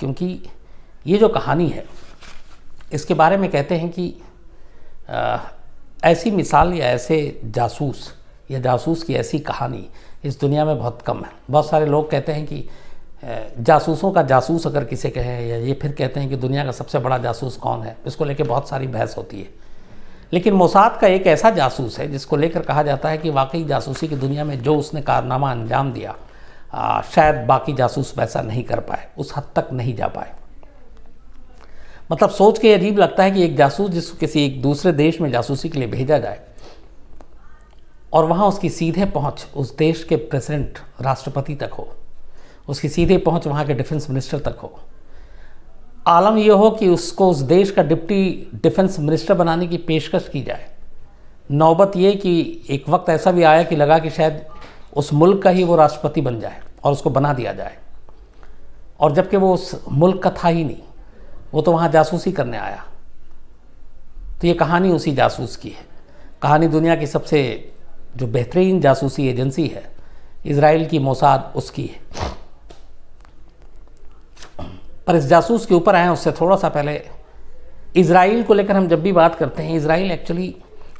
क्योंकि ये जो कहानी है इसके बारे में कहते हैं कि आ, ऐसी मिसाल या ऐसे जासूस या जासूस की ऐसी कहानी इस दुनिया में बहुत कम है। बहुत सारे लोग कहते हैं कि जासूसों का जासूस अगर किसे कहे या ये फिर कहते हैं कि दुनिया का सबसे बड़ा जासूस कौन है इसको लेकर बहुत सारी बहस होती है। लेकिन मोसाद का एक ऐसा जासूस है जिसको लेकर कहा जाता है कि वाकई जासूसी की दुनिया में जो उसने कारनामा अंजाम दिया शायद बाकी जासूस वैसा नहीं कर पाए, उस हद तक नहीं जा पाए। मतलब सोच के अजीब लगता है कि एक जासूस जिसको किसी एक दूसरे देश में जासूसी के लिए भेजा जाए और वहाँ उसकी सीधे पहुँच उस देश के प्रेसिडेंट, राष्ट्रपति तक हो, उसकी सीधे पहुँच वहाँ के डिफेंस मिनिस्टर तक हो। आलम यह हो कि उसको उस देश का डिप्टी डिफेंस मिनिस्टर बनाने की पेशकश की जाए। नौबत ये कि एक वक्त ऐसा भी आया कि लगा कि शायद उस मुल्क का ही वो राष्ट्रपति बन जाए। और उसको बना दिया जाए। और जबकि वो उस मुल्क का था ही नहीं, वो तो वहाँ जासूसी करने आया। तो ये कहानी उसी जासूस की है। कहानी दुनिया की सबसे जो बेहतरीन जासूसी एजेंसी है इसराइल की मोसाद उसकी है। पर इस जासूस के ऊपर आए उससे थोड़ा सा पहले इसराइल को लेकर हम जब भी बात करते हैं इसराइल एक्चुअली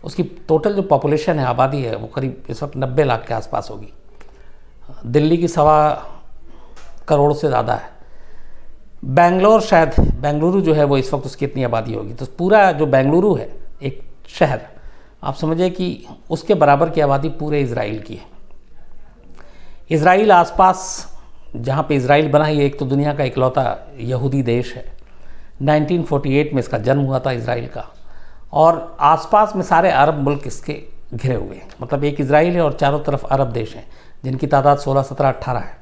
उसकी टोटल जो पॉपुलेशन है, आबादी है, वो करीब इस वक्त नब्बे लाख के आसपास होगी। दिल्ली की सवा करोड़ से ज़्यादा है। बेंगलोर शायद, बेंगलुरु जो है वो इस वक्त उसकी इतनी आबादी होगी। तो पूरा जो बेंगलुरु है, एक शहर, आप समझिए कि उसके बराबर की आबादी पूरे इसराइल की है। इसराइल आसपास, जहाँ पे इसराइल बना ही एक तो दुनिया का इकलौता यहूदी देश है। 1948 में इसका जन्म हुआ था इसराइल का। और आसपास में सारे अरब मुल्क इसके घिरे हुए हैं। मतलब एक इसराइल है और चारों तरफ़ अरब देश हैं। जिनकी तादाद 16, 17, 18 है।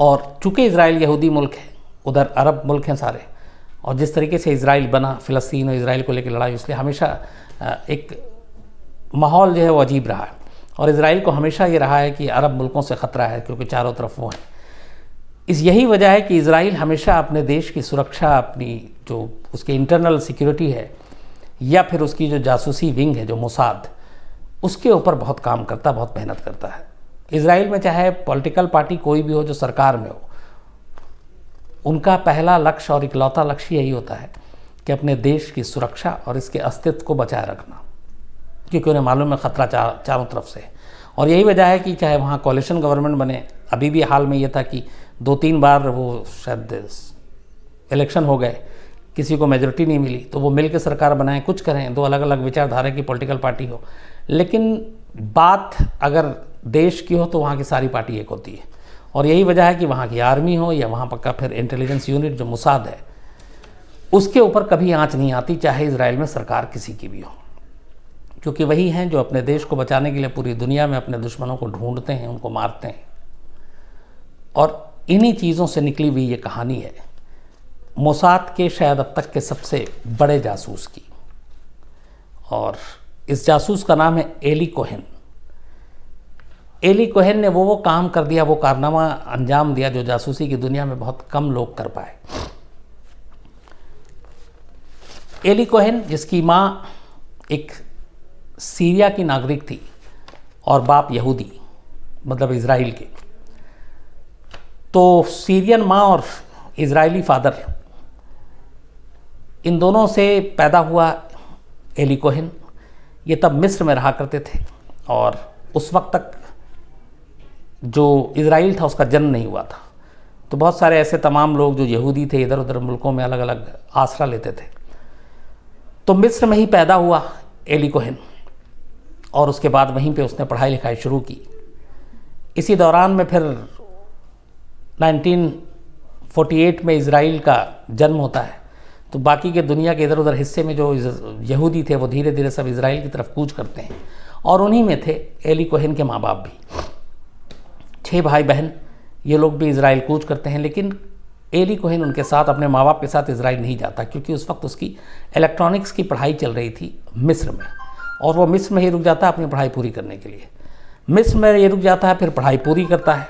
और चूँकि इसराइल यहूदी मुल्क है उधर अरब मुल्क हैं सारे और जिस तरीके से इसराइल बना फ़लस्तीन और इसराइल को लेकर लड़ाई इसलिए हमेशा एक माहौल जो है वो अजीब रहा है। और इसराइल को हमेशा ये रहा है कि अरब मुल्कों से ख़तरा है क्योंकि चारों तरफ़ वो हैं। इस यही वजह है कि इसराइल हमेशा अपने देश की सुरक्षा अपनी जो उसके इंटरनल सिक्योरिटी है या फिर उसकी जो जासूसी विंग है जो मुसाद उसके ऊपर बहुत काम करता है बहुत मेहनत करता है। इसराइल में चाहे पॉलिटिकल पार्टी कोई भी हो, जो सरकार में हो, उनका पहला लक्ष्य और इकलौता लक्ष्य यही होता है कि अपने देश की सुरक्षा और इसके अस्तित्व को बचाए रखना, क्योंकि उन्हें मालूम है ख़तरा चार चारों तरफ़ से। और यही वजह है कि चाहे वहाँ कॉलेशन गवर्नमेंट बने, अभी भी हाल में ये था कि दो तीन बार वो शायद इलेक्शन हो गए, किसी को मेजोरिटी नहीं मिली तो वो मिल के सरकार बनाएँ, कुछ करें, दो अलग अलग विचारधारा की पॉलिटिकल पार्टी हो। लेकिन बात अगर देश की हो तो वहाँ की सारी पार्टी एक होती है। और यही वजह है कि वहाँ की आर्मी हो या वहाँ पर का फिर इंटेलिजेंस यूनिट जो मुसाद है, उसके ऊपर कभी आँच नहीं आती, चाहे इसराइल में सरकार किसी की भी हो। क्योंकि वही हैं जो अपने देश को बचाने के लिए पूरी दुनिया में अपने दुश्मनों को ढूंढते हैं, उनको मारते हैं। और इन्हीं चीज़ों से निकली हुई ये कहानी है, मोसाद के शायद अब तक के सबसे बड़े जासूस की। और इस जासूस का नाम है एली कोहन। एली कोहन ने वो वो काम कर दिया, वो कारनामा अंजाम दिया जो जासूसी की दुनिया में बहुत कम लोग कर पाए। एली कोहन, जिसकी माँ एक सीरिया की नागरिक थी और बाप यहूदी मतलब इसराइल के। तो सीरियन माँ और इज़राइली फादर, इन दोनों से पैदा हुआ एली कोहन। ये तब मिस्र में रहा करते थे और उस वक्त तक जो इसराइल था उसका जन्म नहीं हुआ था। तो बहुत सारे ऐसे तमाम लोग जो यहूदी थे इधर उधर मुल्कों में अलग अलग आसरा लेते थे। तो मिस्र में ही पैदा हुआ एली कोहन और उसके बाद वहीं पे उसने पढ़ाई लिखाई शुरू की। इसी दौरान में फिर 1948 में इसराइल का जन्म होता है। तो बाकी के दुनिया के इधर उधर हिस्से में जो यहूदी थे, वो धीरे धीरे सब इसराइल की तरफ़ कूच करते हैं। और उन्हीं में थे एली कोहन के माँ बाप भी। छः भाई बहन ये लोग भी इसराइल कूच करते हैं, लेकिन एली कोहन उनके साथ, अपने माँ बाप के साथ इसराइल नहीं जाता, क्योंकि उस वक्त उसकी इलेक्ट्रॉनिक्स की पढ़ाई चल रही थी मिस्र में। और वो मिस्र में ही रुक जाता है अपनी पढ़ाई पूरी करने के लिए। मिस्र में ये रुक जाता है, फिर पढ़ाई पूरी करता है।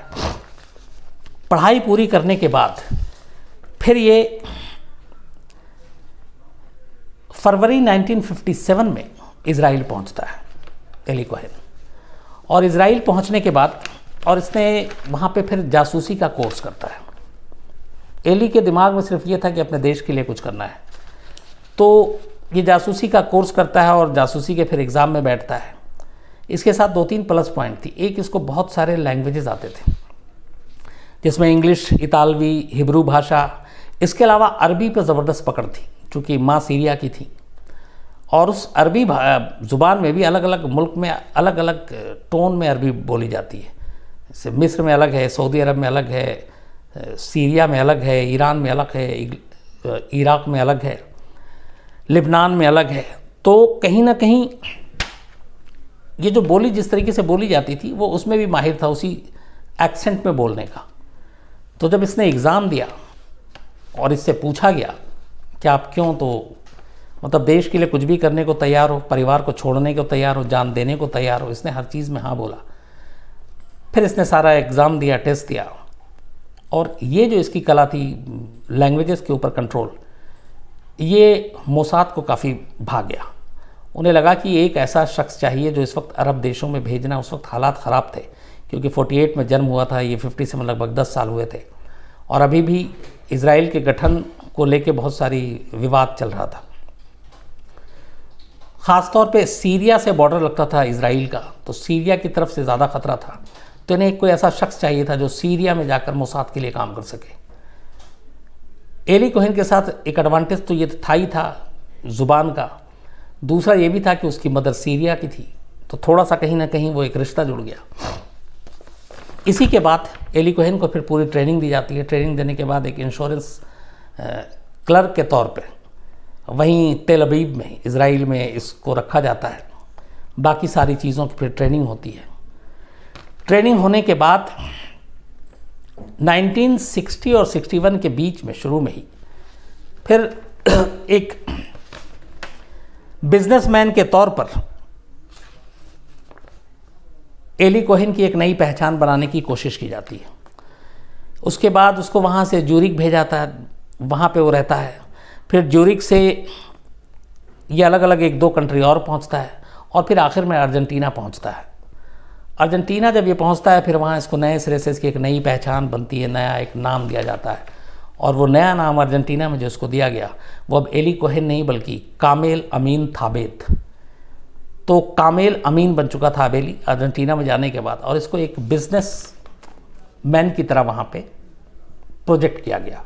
पढ़ाई पूरी करने के बाद, फिर ये फरवरी 1957 में इसराइल पहुँचता है, एली कोहन। और इसराइल पहुँचने के बाद, और इसने वहाँ पे फिर जासूसी का कोर्स करता है। एली के दिमाग में सिर्फ़ ये था कि अपने देश के लिए कुछ करना है। तो ये जासूसी का कोर्स करता है और जासूसी के फिर एग्ज़ाम में बैठता है। इसके साथ दो तीन प्लस पॉइंट थी। एक, इसको बहुत सारे लैंग्वेजेस आते थे, जिसमें इंग्लिश, इतालवी, हिब्रू भाषा, इसके अलावा अरबी पर ज़बरदस्त पकड़ थी। चूँकि माँ सीरिया की थी। और उस अरबी ज़ुबान में भी अलग अलग मुल्क में अलग अलग टोन में अरबी बोली जाती है। जैसे मिस्र में अलग है, सऊदी अरब में अलग है सीरिया में अलग है, ईरान में अलग है इराक़ में अलग है, लिबनान में अलग है। तो कहीं ना कहीं ये जो बोली, जिस तरीके से बोली जाती थी, वो उसमें भी माहिर था उसी एक्सेंट में बोलने का। तो जब इसने एग्ज़ाम दिया और इससे पूछा गया कि आप क्यों तो मतलब देश के लिए कुछ भी करने को तैयार हो, परिवार को छोड़ने को तैयार हो, जान देने को तैयार हो, इसने हर चीज़ में हाँ बोला। फिर इसने सारा एग्ज़ाम दिया टेस्ट दिया। और ये जो इसकी कला थी लैंग्वेजेस के ऊपर कंट्रोल ये मोसाद को काफ़ी भाग गया। उन्हें लगा कि एक ऐसा शख्स चाहिए जो इस वक्त अरब देशों में भेजना, उस वक्त हालात ख़राब थे, क्योंकि 48 में जन्म हुआ था, ये 50 से लगभग 10 साल हुए थे। और अभी भी इसराइल के गठन को लेके बहुत सारी विवाद चल रहा था। ख़ास तौर पे सीरिया से बॉर्डर लगता था इसराइल का तो सीरिया की तरफ़ से ज़्यादा ख़तरा था। तो इन्हें कोई ऐसा शख्स चाहिए था जो सीरिया में जाकर मोसाद के लिए काम कर सके। एली कोहन के साथ एक एडवांटेज तो ये था ही था ज़ुबान का। दूसरा ये भी था कि उसकी मदर सीरिया की थी तो थोड़ा सा कहीं ना कहीं वो एक रिश्ता जुड़ गया। इसी के बाद एली कोहन को फिर पूरी ट्रेनिंग दी जाती है। ट्रेनिंग देने के बाद एक इंश्योरेंस क्लर्क के तौर पे। वहीं तेल अबीब में इसराइल में इसको रखा जाता है। बाकी सारी चीज़ों की फिर ट्रेनिंग होती है। ट्रेनिंग होने के बाद 1960 और 61 के बीच में, शुरू में ही, फिर एक बिजनेसमैन के तौर पर एली कोहिन की एक नई पहचान बनाने की कोशिश की जाती है। उसके बाद उसको वहाँ से जूरिक भेजा है। वहाँ पे वो रहता है। फिर जूरिक से ये अलग अलग एक दो कंट्री और पहुँचता है और फिर आखिर में अर्जेंटीना पहुँचता है। अर्जेंटीना जब ये पहुँचता है, फिर वहाँ इसको नए सिरे से इसकी एक नई पहचान बनती है, नया एक नाम दिया जाता है। और वो नया नाम अर्जेंटीना में जो इसको दिया गया, वो अब एली कोहेन नहीं, बल्कि कामेल अमीन थाबेत तो कामेल अमीन बन चुका था अबेली अर्जेंटीना में जाने के बाद और इसको एक बिज़नेस मैन की तरह वहाँ पे प्रोजेक्ट किया गया।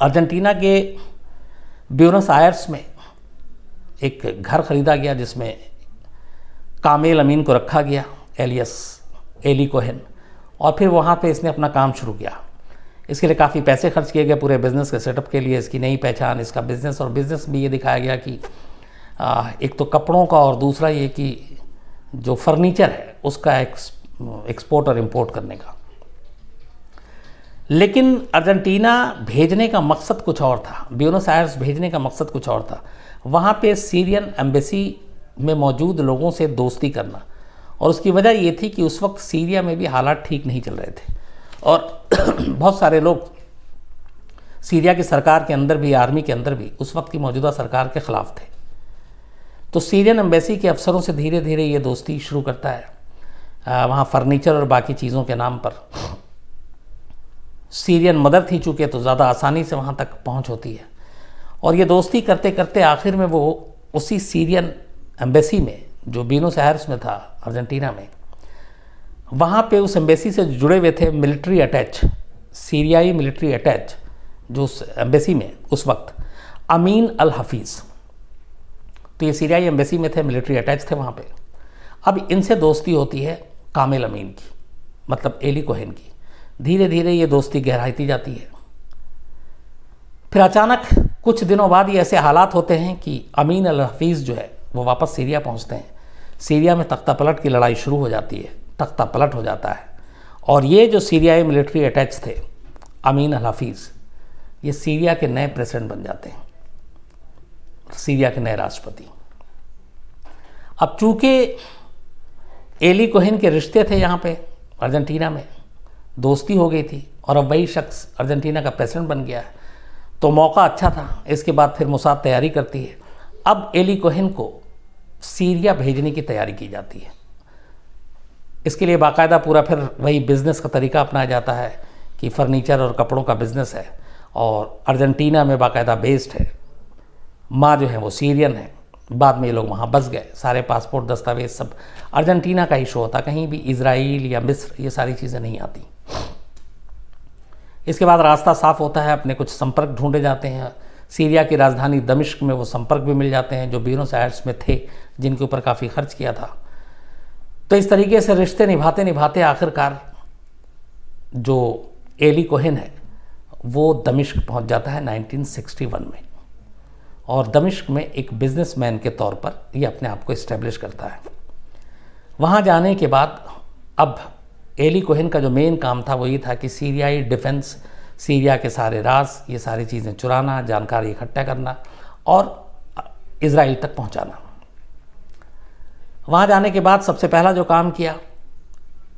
अर्जेंटीना के ब्यूनस आयर्स में एक घर ख़रीदा गया जिसमें कामेल अमीन को रखा गया एलियस एली कोहन। और फिर वहाँ पे इसने अपना काम शुरू किया। इसके लिए काफ़ी पैसे खर्च किए गए पूरे बिज़नेस के सेटअप के लिए इसकी नई पहचान इसका बिज़नेस और बिज़नेस भी ये दिखाया गया कि आ, एक तो कपड़ों का और दूसरा ये कि जो फर्नीचर है उसका एक्सपोर्ट और इम्पोर्ट करने का। लेकिन अर्जेंटीना भेजने का मकसद कुछ और था, ब्यूनस आयर्स भेजने का मकसद कुछ और था। वहाँ पे सीरियन एम्बेसी में मौजूद लोगों से दोस्ती करना, और उसकी वजह ये थी कि उस वक्त सीरिया में भी हालात ठीक नहीं चल रहे थे। और बहुत सारे लोग सीरिया की सरकार के अंदर भी, आर्मी के अंदर भी उस वक्त की मौजूदा सरकार के ख़िलाफ़ थे। तो सीरियन एम्बेसी के अफसरों से धीरे धीरे ये दोस्ती शुरू करता है वहाँ फर्नीचर और बाकी चीज़ों के नाम पर। सीरियन मदर थी चूँकि तो ज़्यादा आसानी से वहाँ तक पहुँच होती है। और ये दोस्ती करते करते आखिर में वो उसी सीरियन एम्बेसी में, जो बीनोस एयर्स में था, अर्जेंटीना में, वहाँ पे उस एम्बेसी से जुड़े हुए थे मिलिट्री अटैच सीरियाई मिलिट्री अटैच जो उस एम्बेसी में, उस वक्त अमीन अल हफीज़ तो ये सीरियाई एम्बेसी में थे मिलिट्री अटैच थे वहाँ पे। अब इनसे दोस्ती होती है कामिल अमीन की मतलब एली कोहन की। धीरे धीरे ये दोस्ती गहराती जाती है। फिर अचानक कुछ दिनों बाद ये ऐसे हालात होते हैं कि अमीन अल हफीज़ जो है, वो वापस सीरिया पहुँचते हैं। सीरिया में तख्ता पलट की लड़ाई शुरू हो जाती है, तख्ता पलट हो जाता है। और ये जो सीरियाई मिलिट्री अटैच थे, अमीन अल हफीज़, ये सीरिया के नए प्रेसिडेंट बन जाते हैं, सीरिया के नए राष्ट्रपति। अब चूँकि एली कोहिन के रिश्ते थे यहाँ पे, अर्जेंटीना में दोस्ती हो गई थी और अब वही शख्स अर्जेंटीना का प्रेसिडेंट बन गया है। तो मौका अच्छा था। इसके बाद फिर मुसाद तैयारी करती है। अब एली कोहिन को सीरिया भेजने की तैयारी की जाती है। इसके लिए बाकायदा पूरा फिर वही बिज़नेस का तरीका अपनाया जाता है कि फर्नीचर और कपड़ों का बिज़नेस है और अर्जेंटीना में बाकायदा बेस्ड है। माँ जो है वो सीरियन है। बाद में ये लोग वहाँ बस गए। सारे पासपोर्ट, दस्तावेज़ सब अर्जेंटीना का इशू होता। कहीं भी इसराइल या मिस्र ये सारी चीज़ें नहीं आती। इसके बाद रास्ता साफ़ होता है, अपने कुछ संपर्क ढूंढे जाते हैं। सीरिया की राजधानी दमिश्क में वो संपर्क भी मिल जाते हैं, जो बीनो साइड्स में थे, जिनके ऊपर काफ़ी खर्च किया था। तो इस तरीके से रिश्ते निभाते निभाते आखिरकार जो एली कोहेन है, वो दमिश्क पहुँच जाता है 1961 में। और दमिश्क में एक बिजनेसमैन के तौर पर ये अपने आप को इस्टेब्लिश करता है। वहाँ जाने के बाद अब एली कोहन का जो मेन काम था वो ये था कि सीरियाई डिफेंस सीरिया के सारे राज, ये सारी चीज़ें चुराना, जानकारी इकट्ठा करना और इसराइल तक पहुंचाना। वहाँ जाने के बाद सबसे पहला जो काम किया,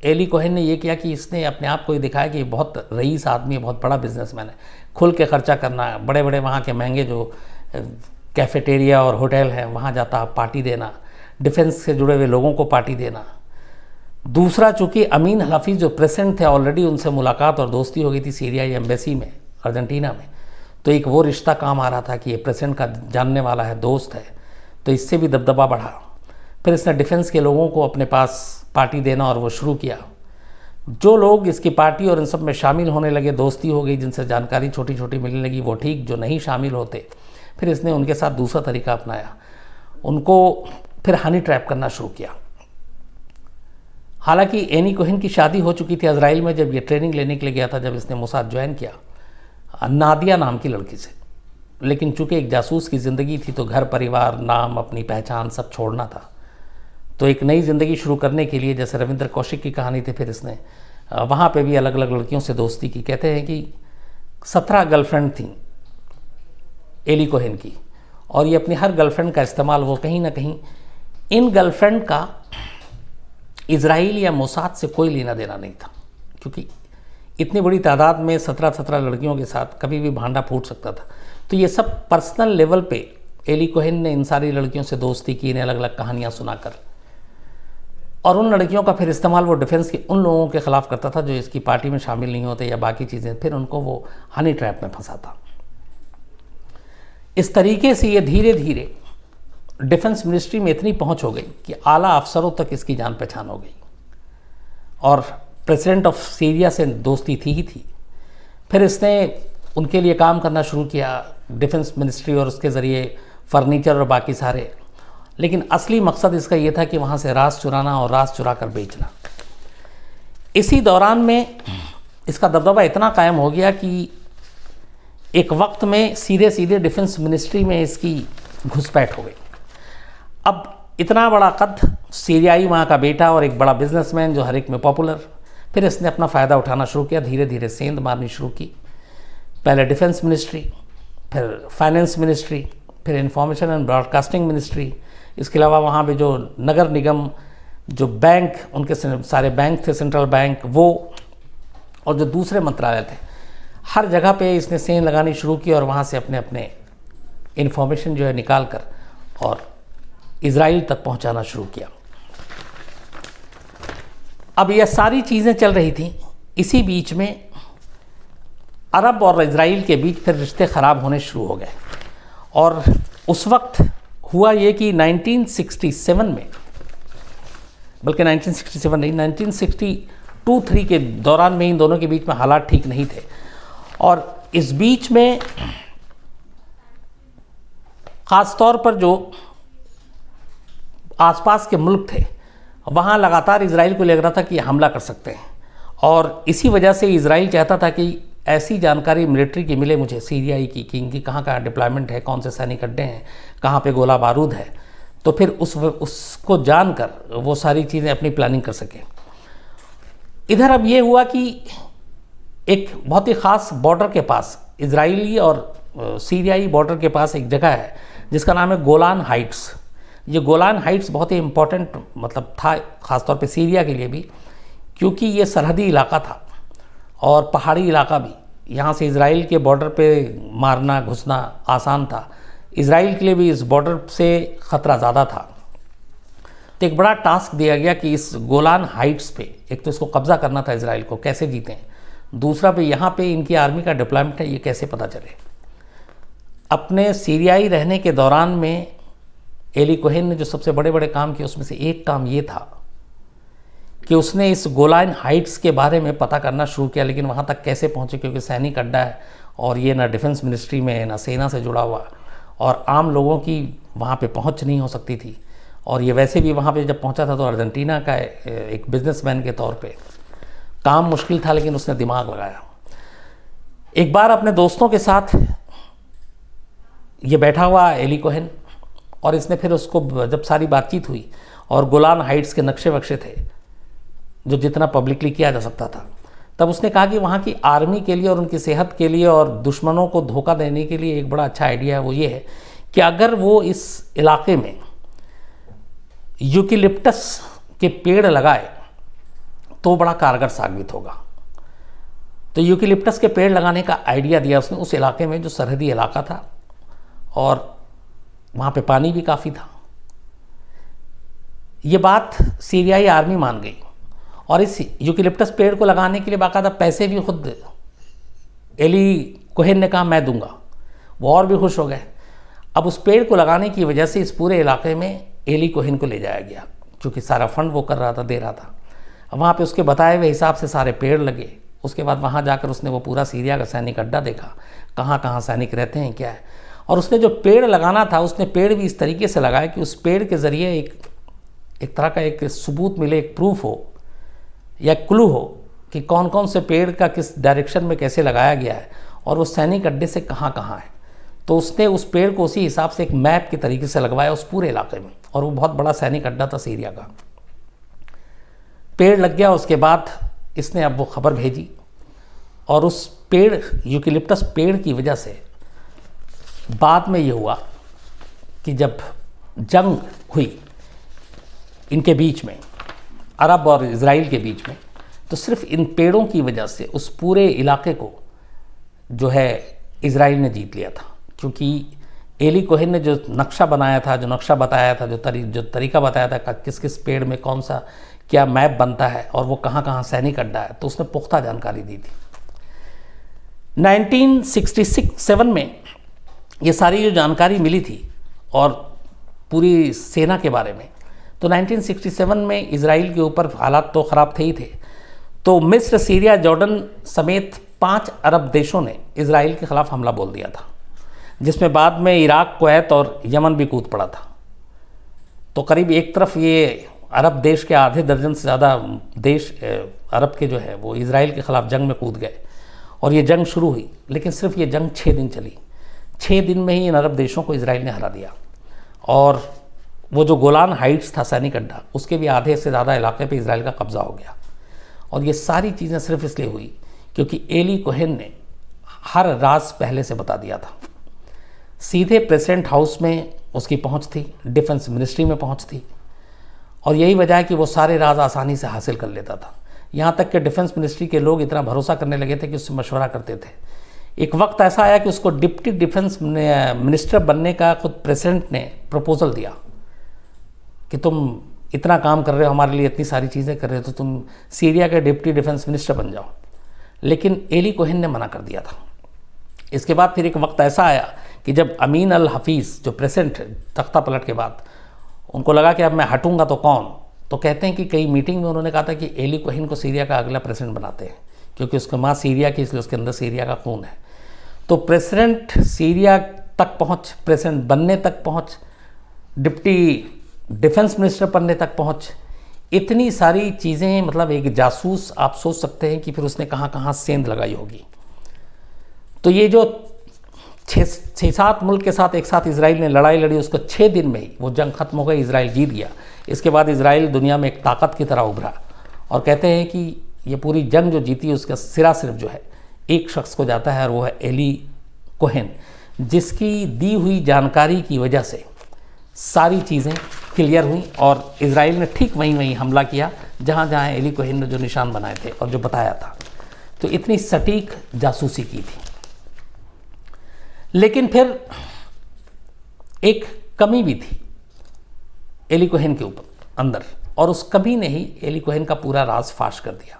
एली कोहन ने ये किया कि इसने अपने आप को ये दिखाया कि बहुत रईस आदमी है, बहुत बड़ा बिजनेसमैन है। खुल के खर्चा करना बड़े बड़े वहाँ के महँगे जो कैफेटेरिया और होटल हैं, वहाँ जाता पार्टी देना डिफेंस से जुड़े हुए लोगों को पार्टी देना। दूसरा, चूँकि अमीन हफीज़ जो प्रेसिडेंट थे ऑलरेडी उनसे मुलाकात और दोस्ती हो गई थी सीरियाई एम्बेसी में, अर्जेंटीना में। तो एक वो रिश्ता काम आ रहा था कि ये प्रेसिडेंट का जानने वाला है, दोस्त है। तो इससे भी दबदबा बढ़ा। फिर इसने डिफेंस के लोगों को अपने पास पार्टी देना और वो शुरू किया। जो लोग इसकी पार्टी और इन सब में शामिल होने लगे, दोस्ती हो गई, जिनसे जानकारी छोटी छोटी मिलने लगी, वो ठीक, जो नहीं शामिल होते। फिर इसने उनके साथ दूसरा तरीका अपनाया। उनको फिर हनी ट्रैप करना शुरू किया। हालाँकि एनी कोहिन की शादी हो चुकी थी इसराइल में जब ये ट्रेनिंग लेने के लिए गया था, जब इसने मुसाद ज्वाइन किया, नादिया नाम की लड़की से। लेकिन चूँकि एक जासूस की ज़िंदगी थी तो घर, परिवार, नाम, अपनी पहचान सब छोड़ना था। तो एक नई ज़िंदगी शुरू करने के लिए, जैसे रविंद्र कौशिक की कहानी थी, फिर इसने वहाँ पे भी अलग अलग लड़कियों से दोस्ती की। कहते हैं कि सत्रह गर्लफ्रेंड थी एली कोहेन की, और ये अपनी हर गर्लफ्रेंड का इस्तेमाल वो कहीं ना कहीं इन गर्लफ्रेंड का इसराइल या मोसाद से कोई लेना देना नहीं था, क्योंकि इतनी बड़ी तादाद में सत्रह सत्रह लड़कियों के साथ कभी भी भांडा फूट सकता था। तो ये सब पर्सनल लेवल पे एली कोहेन ने इन सारी लड़कियों से दोस्ती की, इन्हें अलग अलग कहानियाँ सुनाकर। और उन लड़कियों का फिर इस्तेमाल वो डिफेंस के उन लोगों के ख़िलाफ़ करता था जो इसकी पार्टी में शामिल नहीं होते या बाकी चीज़ें, फिर उनको वो हनी ट्रैप में फंसाता। इस तरीके से ये धीरे धीरे डिफेंस मिनिस्ट्री में इतनी पहुँच हो गई कि आला अफसरों तक इसकी जान पहचान हो गई। और प्रेसिडेंट ऑफ़ सीरिया से दोस्ती थी ही थी। फिर इसने उनके लिए काम करना शुरू किया, डिफेंस मिनिस्ट्री और उसके ज़रिए फर्नीचर और बाकी सारे। लेकिन असली मकसद इसका ये था कि वहाँ से रास चुराना और रास चुरा कर बेचना। इसी दौरान में इसका दबदबा इतना कायम हो गया कि एक वक्त में सीधे सीधे डिफेंस मिनिस्ट्री में इसकी घुसपैठ हो गई। अब इतना बड़ा कद सीरियाई वहाँ का बेटा और एक बड़ा बिजनेसमैन जो हर एक में पॉपुलर, फिर इसने अपना फ़ायदा उठाना शुरू किया धीरे धीरे सेंध मारनी शुरू की। पहले डिफेंस मिनिस्ट्री, फिर फाइनेंस मिनिस्ट्री, फिर इंफॉर्मेशन एंड ब्रॉडकास्टिंग मिनिस्ट्री। इसके अलावा वहाँ पे जो नगर निगम, जो बैंक, उनके सारे बैंक थे, सेंट्रल बैंक, वो और जो दूसरे मंत्रालय थे, हर जगह पे इसने सेन लगानी शुरू की और वहाँ से अपने अपने इन्फॉर्मेशन जो है निकाल कर और इसराइल तक पहुंचाना शुरू किया। अब यह सारी चीज़ें चल रही थी, इसी बीच में अरब और इसराइल के बीच फिर रिश्ते ख़राब होने शुरू हो गए। और उस वक्त हुआ ये कि 1967 में, बल्कि 1967 नहीं 1962 थ्री के दौरान में इन दोनों के बीच में हालात ठीक नहीं थे। और इस बीच में ख़ास तौर पर जो आसपास के मुल्क थे। वहाँ लगातार इसराइल को लग रहा था कि हमला कर सकते हैं। और इसी वजह से इसराइल चाहता था कि ऐसी जानकारी मिलिट्री की मिले मुझे, सीरियाई की, कि इनकी कहाँ कहाँ डिप्लॉयमेंट है, कौन से सैनिक अड्डे हैं, कहाँ पे गोला बारूद है। तो फिर उस उसको जानकर वो सारी चीज़ें अपनी प्लानिंग कर सकें। इधर अब ये हुआ कि एक बहुत ही ख़ास बॉर्डर के पास इसराइली और सीरियाई बॉर्डर के पास एक जगह है, जिसका नाम है गोलान हाइट्स। ये गोलान हाइट्स बहुत ही इम्पोर्टेंट मतलब था, ख़ासतौर पे सीरिया के लिए भी, क्योंकि ये सरहदी इलाका था और पहाड़ी इलाका भी। यहाँ से इसराइल के बॉर्डर पे मारना, घुसना आसान था। इसराइल के लिए भी इस बॉर्डर से ख़तरा ज़्यादा था। तो एक बड़ा टास्क दिया गया कि इस गोलान हाइट्स पे, एक तो इसको कब्ज़ा करना था इसराइल को, कैसे जीतें दूसरा पे यहाँ पे इनकी आर्मी का डिप्लॉयमेंट है, ये कैसे पता चले। अपने सीरियाई रहने के दौरान में एली कोहेन ने जो सबसे बड़े बड़े काम किए, उसमें से एक काम ये था कि उसने इस गोलाइन हाइट्स के बारे में पता करना शुरू किया, लेकिन वहाँ तक कैसे पहुँचे, क्योंकि सैनिक अड्डा है और ये ना डिफेंस मिनिस्ट्री में है, ना सेना से जुड़ा हुआ और आम लोगों की वहाँ पे पहुँच नहीं हो सकती थी। और ये वैसे भी वहाँ पे जब पहुँचा था तो अर्जेंटीना का एक बिजनेसमैन के तौर पे काम मुश्किल था, लेकिन उसने दिमाग लगाया। एक बार अपने दोस्तों के साथ ये बैठा हुआ एली कोहन और इसने फिर उसको जब सारी बातचीत हुई और गोलान हाइट्स के नक्शे वक्शे थे, जो जितना पब्लिकली किया जा सकता था, तब उसने कहा कि वहाँ की आर्मी के लिए और उनकी सेहत के लिए और दुश्मनों को धोखा देने के लिए एक बड़ा अच्छा आइडिया है वो ये है कि अगर वो इस इलाके में यूकिलिप्टस के पेड़ लगाए तो बड़ा कारगर साबित होगा। तो यूकिलिप्टस के पेड़ लगाने का आइडिया दिया उसने उस इलाके में, जो सरहदी इलाका था, और वहाँ पे पानी भी काफ़ी था। ये बात सीरियाई आर्मी मान गई और इस यूकिलिप्टस पेड़ को लगाने के लिए बाकायदा पैसे भी खुद एली कोहेन ने कहा, मैं दूँगा। वो और भी खुश हो गए। अब उस पेड़ को लगाने की वजह से इस पूरे इलाके में एली कोहेन को ले जाया गया क्योंकि सारा फंड वो कर रहा था, दे रहा था। वहाँ पे उसके बताए हुए हिसाब से सारे पेड़ लगे। उसके बाद वहाँ जाकर उसने वो पूरा सीरिया का सैनिक अड्डा देखा। कहाँ कहाँ सैनिक रहते हैं, क्या है? और उसने जो पेड़ लगाना था, उसने पेड़ भी इस तरीके से लगाया कि उस पेड़ के ज़रिए एक एक तरह का एक सबूत मिले, एक प्रूफ हो, या क्लू हो कि कौन कौन से पेड़ का किस डायरेक्शन में कैसे लगाया गया है और वो सैनिक अड्डे से कहाँ कहाँ है। तो उसने उस पेड़ को उसी हिसाब से एक मैप के तरीके से लगवाया उस पूरे इलाके में और वो बहुत बड़ा सैनिक अड्डा था सीरिया का। पेड़ लग गया, उसके बाद इसने अब वो खबर भेजी और उस पेड़, यूकिलिप्टस पेड़ की वजह से बाद में ये हुआ कि जब जंग हुई इनके बीच में, अरब और इसराइल के बीच में तो सिर्फ़ इन पेड़ों की वजह से उस पूरे इलाके को जो है इसराइल ने जीत लिया था। क्योंकि एली कोहन ने जो नक्शा बनाया था, जो नक्शा बताया था, जो तरी, जो तरीका बताया था किस किस पेड़ में कौन सा क्या मैप बनता है और वो कहाँ कहाँ सैनिक अड्डा है तो उसने पुख्ता जानकारी दी थी। 1967 में ये सारी जो जानकारी मिली थी और पूरी सेना के बारे में तो 1967 में इसराइल के ऊपर हालात तो ख़राब थे ही थे। तो मिस्र, सीरिया, जॉर्डन समेत पाँच अरब देशों ने इसराइल के ख़िलाफ़ हमला बोल दिया था, जिसमें बाद में इराक, कुवैत और यमन भी कूद पड़ा था। तो करीब एक तरफ़ ये अरब देश के आधे दर्जन से ज़्यादा देश अरब के जो है वो इसराइल के ख़िलाफ़ जंग में कूद गए और ये जंग शुरू हुई, लेकिन सिर्फ़ ये जंग छः दिन चली। छः दिन में ही इन अरब देशों को इसराइल ने हरा दिया। और वो जो गोलान हाइट्स था सैनिक अड्डा उसके भी आधे से ज़्यादा इलाके पे इसराइल का कब्ज़ा हो गया। और ये सारी चीज़ें सिर्फ़ इसलिए हुई क्योंकि एली कोहेन ने हर राज पहले से बता दिया था। सीधे प्रेसिडेंट हाउस में उसकी पहुँच थी, डिफेंस मिनिस्ट्री में पहुँच थी। और यही वजह है कि वो सारे राज आसानी से हासिल कर लेता था। यहाँ तक कि डिफेंस मिनिस्ट्री के लोग इतना भरोसा करने लगे थे कि उससे मशवरा करते थे। एक वक्त ऐसा आया कि उसको डिप्टी डिफेंस मिनिस्टर बनने का खुद प्रेसिडेंट ने प्रपोज़ल दिया कि तुम इतना काम कर रहे हो, हमारे लिए इतनी सारी चीज़ें कर रहे हो तो तुम सीरिया के डिप्टी डिफेंस मिनिस्टर बन जाओ। लेकिन एली कोहन ने मना कर दिया था। इसके बाद फिर एक वक्त ऐसा आया कि जब अमीन अल हफीज़, जो प्रेसिडेंट तख्ता पलट के बाद, उनको लगा कि अब मैं हटूँगा तो कौन? तो कहते हैं कि कई मीटिंग में उन्होंने कहा था कि एली कोहिन को सीरिया का अगला प्रेसिडेंट बनाते हैं, क्योंकि उसका माँ सीरिया की, इसलिए उसके अंदर सीरिया का खून है। तो प्रेसिडेंट सीरिया तक पहुँच, प्रेसिडेंट बनने तक पहुँच, डिप्टी डिफेंस मिनिस्टर बनने तक पहुँच, इतनी सारी चीज़ें मतलब एक जासूस आप सोच सकते हैं कि फिर उसने कहाँ कहाँ सेंध लगाई होगी। तो ये जो छः छः सात मुल्क के साथ एक साथ इसराइल ने लड़ाई लड़ी, उसको छः दिन में ही वो जंग खत्म हो गई इसराइल जीत गया। इसके बाद इसराइल दुनिया में एक ताकत की तरह उभरा और कहते हैं कि ये पूरी जंग जो जीती उसका सिरा सिर्फ़ जो है एक शख्स को जाता है और वो है एली कोहेन, जिसकी दी हुई जानकारी की वजह से सारी चीज़ें क्लियर हुई और इसराइल ने ठीक वहीं वहीं हमला किया, जहाँ जहाँ एली कोहेन ने जो निशान बनाए थे और जो बताया था। तो इतनी सटीक जासूसी की थी। लेकिन फिर एक कमी भी थी एली कोहेन के ऊपर, अंदर, और उस कमी ने ही एली कोहेन का पूरा राज फाश कर दिया।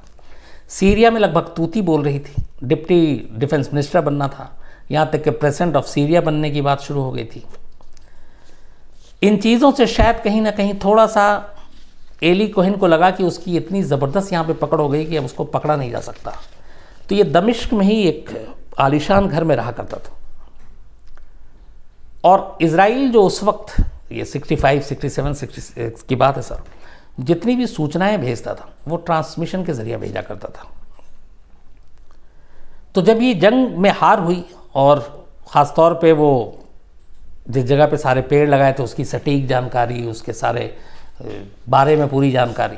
सीरिया में लगभग तूती बोल रही थी। डिप्टी डिफेंस मिनिस्टर बनना था। यहाँ तक कि प्रेसिडेंट ऑफ़ सीरिया बनने की बात शुरू हो गई थी। इन चीज़ों से शायद कहीं ना कहीं थोड़ा सा एली कोहिन को लगा कि उसकी इतनी ज़बरदस्त यहाँ पे पकड़ हो गई कि अब उसको पकड़ा नहीं जा सकता। तो ये दमिश्क में ही एक आलिशान घर में रहा करता था। और इसराइल जो उस वक्त ये 65, 67, 66 की बात है सर जितनी भी सूचनाएँ भेजता था, वो ट्रांसमिशन के ज़रिए भेजा करता था। तो जब ये जंग में हार हुई और ख़ास तौर पे वो जिस जगह पे सारे पेड़ लगाए थे, उसकी सटीक जानकारी, उसके सारे बारे में पूरी जानकारी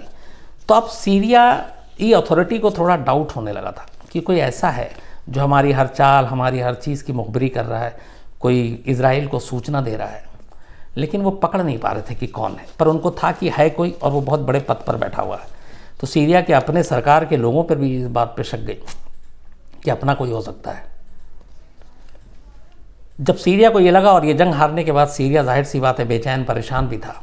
तो अब सीरिया, ई अथॉरिटी को थोड़ा डाउट होने लगा था कि कोई ऐसा है जो हमारी हर चाल, हमारी हर चीज़ की मुखबरी कर रहा है, कोई इसराइल को सूचना दे रहा है। लेकिन वो पकड़ नहीं पा रहे थे कि कौन है। पर उनको था कि है कोई और वो बहुत बड़े पद पर बैठा हुआ है। तो सीरिया के अपने सरकार के लोगों पर भी इस बात पर शक गई कि अपना कोई हो सकता है। जब सीरिया को ये लगा और ये जंग हारने के बाद सीरिया ज़ाहिर सी बात है बेचैन, परेशान भी था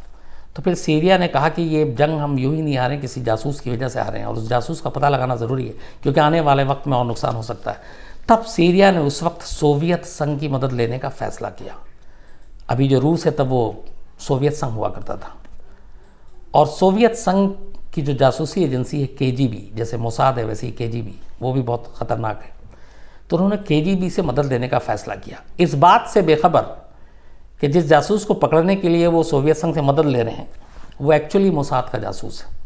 तो फिर सीरिया ने कहा कि ये जंग हम यूँ ही नहीं हारे, किसी जासूस की वजह से हारे हैं। और उस जासूस का पता लगाना ज़रूरी है, क्योंकि आने वाले वक्त में और नुकसान हो सकता है। तब सीरिया ने उस वक्त सोवियत संघ की मदद लेने का फैसला किया। अभी जो रूस है, तब वो सोवियत संघ हुआ करता था। और सोवियत संघ की जो जासूसी एजेंसी है के जैसे मोसाद है, वैसे ही के वो भी बहुत ख़तरनाक है। तो उन्होंने के से मदद लेने का फ़ैसला किया। इस बात से बेखबर कि जिस जासूस को पकड़ने के लिए वो सोवियत संघ से मदद ले रहे हैं, वो एक्चुअली मोसाद का जासूस है।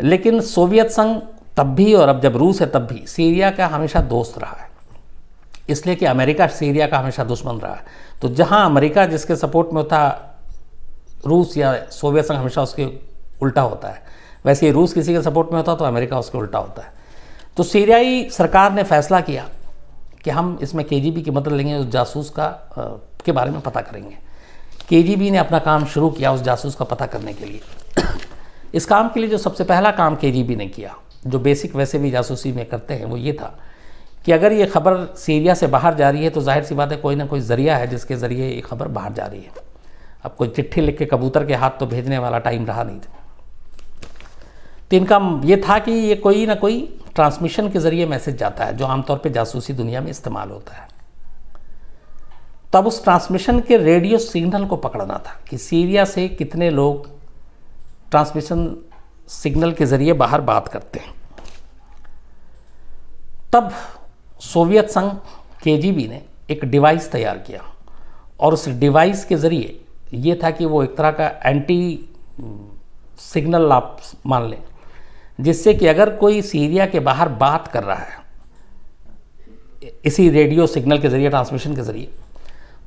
लेकिन सोवियत संघ तब भी और अब जब रूस है, तब भी सीरिया का हमेशा दोस्त रहा है। इसलिए कि अमेरिका सीरिया का हमेशा दुश्मन रहा है। तो जहाँ अमेरिका जिसके सपोर्ट में होता रूस या सोवियत संघ हमेशा उसके उल्टा होता है। वैसे ही रूस किसी के सपोर्ट में होता तो अमेरिका उसके उल्टा होता है। तो सीरियाई सरकार ने फैसला किया कि हम इसमें के की मदद लेंगे उस जासूस का आ, के बारे में पता करेंगे। के ने अपना काम शुरू किया उस जासूस का पता करने के लिए। इस काम के लिए जो सबसे पहला काम के ने किया जो बेसिक वैसे भी जासूसी में करते हैं वो ये था कि अगर ये खबर सीरिया से बाहर जा रही है तो ज़ाहिर सी बात है कोई ना कोई ज़रिया है जिसके ज़रिए ये खबर बाहर जा रही है। अब कोई चिट्ठी लिख के कबूतर के हाथ तो भेजने वाला टाइम रहा नहीं था। तो इनका ये था कि ये कोई ना कोई ट्रांसमिशन के ज़रिए मैसेज जाता है, जो आमतौर पर जासूसी दुनिया में इस्तेमाल होता है। तब उस ट्रांसमिशन के रेडियो सिग्नल को पकड़ना था कि सीरिया से कितने लोग ट्रांसमिशन सिग्नल के ज़रिए बाहर बात करते हैं। तब सोवियत संघ के ने एक डिवाइस तैयार किया और उस डिवाइस के ज़रिए ये था कि वो एक तरह का एंटी सिग्नल आप मान लें, जिससे कि अगर कोई सीरिया के बाहर बात कर रहा है, इसी रेडियो सिग्नल के ज़रिए, ट्रांसमिशन के ज़रिए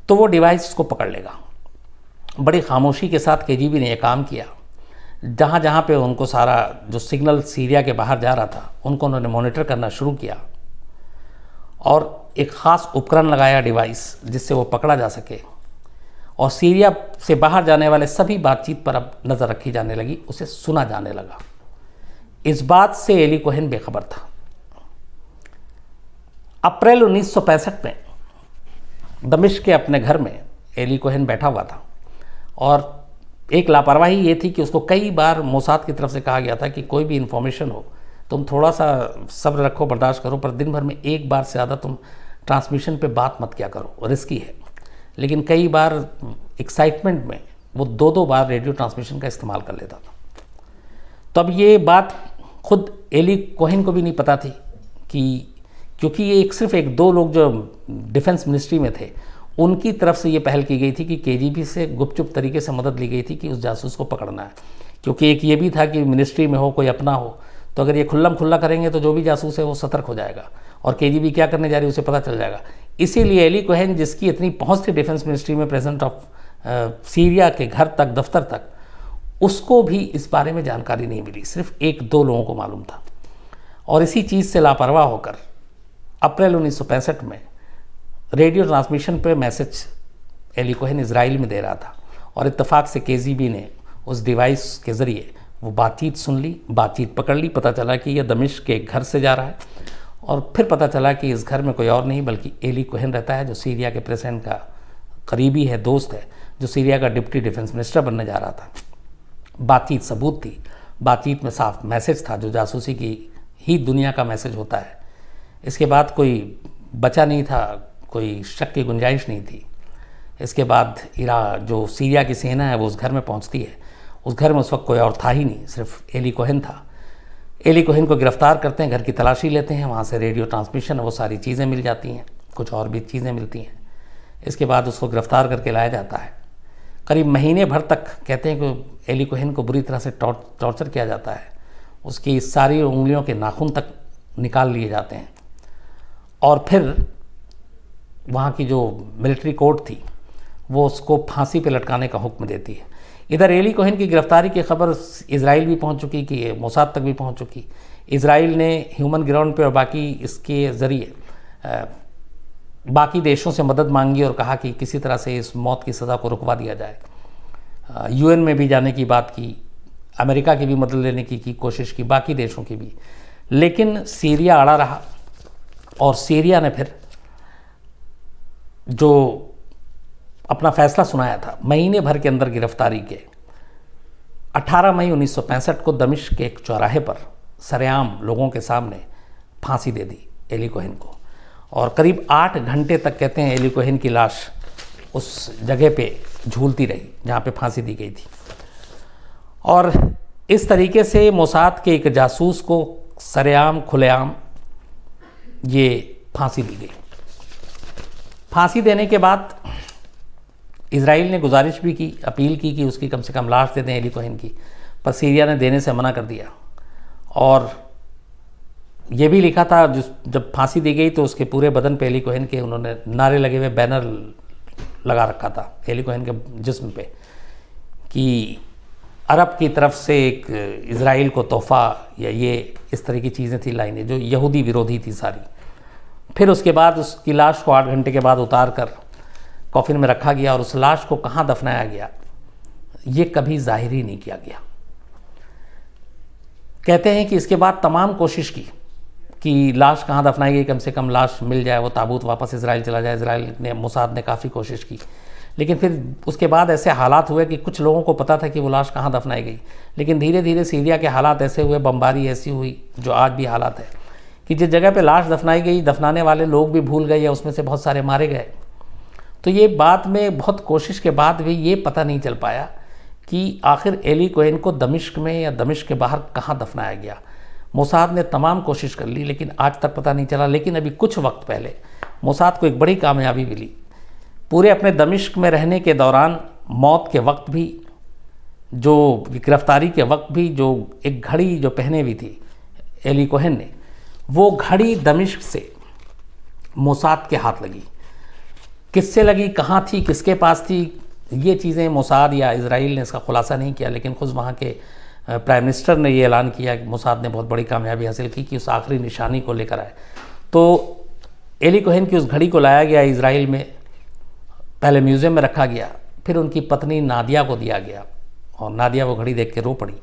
तो वो डिवाइस उसको पकड़ लेगा। बड़ी खामोशी के साथ के ने यह काम किया। जहाँ जहाँ पे उनको सारा जो सिग्नल सीरिया के बाहर जा रहा था, उनको उन्होंने मॉनिटर करना शुरू किया। और एक ख़ास उपकरण लगाया डिवाइस जिससे वो पकड़ा जा सके। और सीरिया से बाहर जाने वाले सभी बातचीत पर अब नज़र रखी जाने लगी, उसे सुना जाने लगा। इस बात से एली कोहन बेखबर था। अप्रैल 1965 में दमिश के अपने घर में एली कोहन बैठा हुआ था। और एक लापरवाही ये थी कि उसको कई बार मोसाद की तरफ़ से कहा गया था कि कोई भी इन्फॉर्मेशन हो तुम थोड़ा सा सब्र रखो, बर्दाश्त करो, पर दिन भर में एक बार से ज़्यादा तुम ट्रांसमिशन पे बात मत क्या करो। रिस्की है। लेकिन कई बार एक्साइटमेंट में वो दो दो बार रेडियो ट्रांसमिशन का इस्तेमाल कर लेता था। तब ये बात खुद एली कोहिन को भी नहीं पता थी कि क्योंकि ये एक सिर्फ़ एक दो लोग जो डिफेंस मिनिस्ट्री में थे, उनकी तरफ़ से ये पहल की गई थी कि के से गुपचुप तरीके से मदद ली गई थी कि उस जासूस को पकड़ना है। क्योंकि एक ये भी था कि मिनिस्ट्री में हो, कोई अपना हो तो अगर ये खुल्लम खुल्ला करेंगे तो जो भी जासूस है वो सतर्क हो जाएगा। और के क्या करने जा रही है, उसे पता चल जाएगा। इसीलिए एली कोहन, जिसकी इतनी पहुँच थी डिफेंस मिनिस्ट्री में प्रेजेंट ऑफ़ सीरिया के घर तक, दफ्तर तक, उसको भी इस बारे में जानकारी नहीं मिली। सिर्फ़ एक दो लोगों को मालूम था। और इसी चीज़ से लापरवाह होकर, अप्रैल उन्नीस सौ पैंसठ में रेडियो ट्रांसमिशन पर मैसेज एली कोहन इसराइल में दे रहा था। और इत्तेफाक से के ने उस डिवाइस के ज़रिए वो बातचीत सुन ली, बातचीत पकड़ ली, पता चला कि यह दमिश के घर से जा रहा है। और फिर पता चला कि इस घर में कोई और नहीं, बल्कि एली कोहन रहता है, जो सीरिया के प्रेसिडेंट का करीबी है, दोस्त है, जो सीरिया का डिप्टी डिफेंस मिनिस्टर बनने जा रहा था। बातचीत सबूत थी। बातचीत में साफ़ मैसेज था, जो जासूसी की ही दुनिया का मैसेज होता है। इसके बाद कोई बचा नहीं था, कोई शक की गुंजाइश नहीं थी। इसके बाद इरा, जो सीरिया की सेना है, वो उस घर में पहुँचती है। उस घर में उस वक्त कोई और था ही नहीं, सिर्फ़ एली कोहन था। एली कोहन को गिरफ़्तार करते हैं, घर की तलाशी लेते हैं, वहाँ से रेडियो ट्रांसमिशन वो सारी चीज़ें मिल जाती हैं, कुछ और भी चीज़ें मिलती हैं। इसके बाद उसको गिरफ़्तार करके लाया जाता है। करीब महीने भर तक कहते हैं कि एली कोहन को बुरी तरह से टॉर्चर किया जाता है। उसकी सारी उंगलियों के नाखून तक निकाल लिए जाते हैं। और फिर वहाँ की जो मिलिट्री कोर्ट थी, वो उसको फांसी पे लटकाने का हुक्म देती है। इधर एली कोहन की गिरफ्तारी की खबर इसराइल भी पहुँच चुकी कि मोसाद तक भी पहुँच चुकी। इसराइल ने ह्यूमन ग्राउंड पे और बाकी इसके ज़रिए बाकी देशों से मदद मांगी और कहा कि किसी तरह से इस मौत की सज़ा को रुकवा दिया जाए। यूएन में भी जाने की बात की अमेरिका की भी मदद लेने की, की कोशिश की बाकी देशों की भी। लेकिन सीरिया अड़ा रहा और सीरिया ने फिर जो अपना फैसला सुनाया था। महीने भर के अंदर गिरफ्तारी के। 18 मई 1965 को दमिश के एक चौराहे पर सरेआम लोगों के सामने फांसी दे दी एली कोहन को। और करीब आठ घंटे तक कहते हैं एली कोहन की लाश उस जगह पे झूलती रही, जहाँ पे फांसी दी गई थी। और इस तरीके से मोसाद के एक जासूस को सरेआम खुलेआम ये फांसी दी गई। फांसी देने के बाद इसराइल ने गुजारिश भी की, अपील की कि उसकी कम से कम लाश दे दें एली कोहन की, पर सीरिया ने देने से मना कर दिया। और ये भी लिखा था, जिस जब फांसी दी गई तो उसके पूरे बदन पे एली कोहन के उन्होंने नारे लगे हुए बैनर लगा रखा था एली कोहन के जिस्म पे, कि अरब की तरफ़ से एक इसराइल को तोहफ़ा या ये इस तरह की चीज़ें थी लाइनें, जो यहूदी विरोधी थी सारी। फिर उसके बाद उसकी लाश को आठ घंटे के बाद उतार कर कॉफिन में रखा गया और उस लाश को कहाँ दफनाया गया, ये कभी ज़ाहिर ही नहीं किया गया। कहते हैं कि इसके बाद तमाम कोशिश की कि लाश कहाँ दफनाई गई, कम से कम लाश मिल जाए, वो ताबूत वापस इसराइल चला जाए। इसराइल ने, मुसाद ने काफ़ी कोशिश की। लेकिन फिर उसके बाद ऐसे हालात हुए कि कुछ लोगों को पता था कि वो लाश कहाँ दफनाई गई। लेकिन धीरे धीरे सीरिया के हालात ऐसे हुए, बमबारी ऐसी हुई, जो आज भी हालात है, कि जिस जगह पे लाश दफनाई गई, दफनाने वाले लोग भी भूल गए या उसमें से बहुत सारे मारे गए तो ये बात में, बहुत कोशिश के बाद भी ये पता नहीं चल पाया कि आखिर एली कोहन को दमिश्क में या दमिश्क के बाहर कहाँ दफनाया गया। मोसाद ने तमाम कोशिश कर ली, लेकिन आज तक पता नहीं चला। लेकिन अभी कुछ वक्त पहले मोसाद को एक बड़ी कामयाबी मिली। पूरे अपने दमिश्क में रहने के दौरान मौत के वक्त भी, जो गिरफ्तारी के वक्त भी, जो एक घड़ी जो पहने हुई थी एली कोहन ने, वो घड़ी दमिश्क से मोसाद के हाथ लगी। किससे लगी, कहाँ थी, किसके पास थी, ये चीज़ें मोसाद या इसराइल ने इसका खुलासा नहीं किया, लेकिन खुद वहाँ के प्राइम मिनिस्टर ने ये ऐलान किया कि मोसाद ने बहुत बड़ी कामयाबी हासिल की कि उस आखिरी निशानी को लेकर आए। तो एली कोहन की उस घड़ी को लाया गया इसराइल में, पहले म्यूज़ियम में रखा गया, फिर उनकी पत्नी नादिया को दिया गया, और नादिया वो घड़ी देख के रो पड़ी।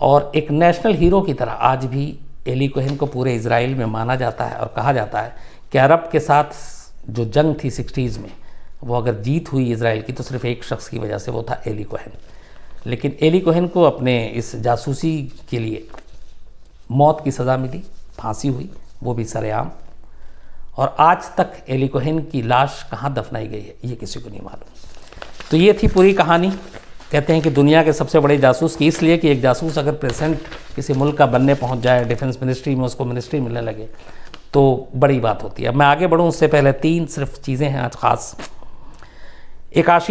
और एक नेशनल हीरो की तरह आज भी एली कोहन को पूरे इसराइल में माना जाता है और कहा जाता है कि अरब के साथ जो जंग थी सिक्सटीज़ में, वो अगर जीत हुई इसराइल की तो सिर्फ़ एक शख्स की वजह से वो था एली कोहन। लेकिन एली कोहन को अपने इस जासूसी के लिए मौत की सज़ा मिली, फांसी हुई, वो भी सरेआम। और आज तक एली कोहन की लाश कहाँ दफनाई गई है, ये किसी को नहीं मालूम। तो ये थी पूरी कहानी। कहते हैं कि दुनिया के सबसे बड़े जासूस की, इसलिए कि एक जासूस अगर प्रेजेंट किसी मुल्क का बनने पहुँच जाए, डिफेंस मिनिस्ट्री में उसको मिनिस्ट्री मिलने लगे तो बड़ी बात होती है। अब मैं आगे बढ़ूँ, उससे पहले तीन सिर्फ़ चीज़ें हैं आज ख़ास। एकाशी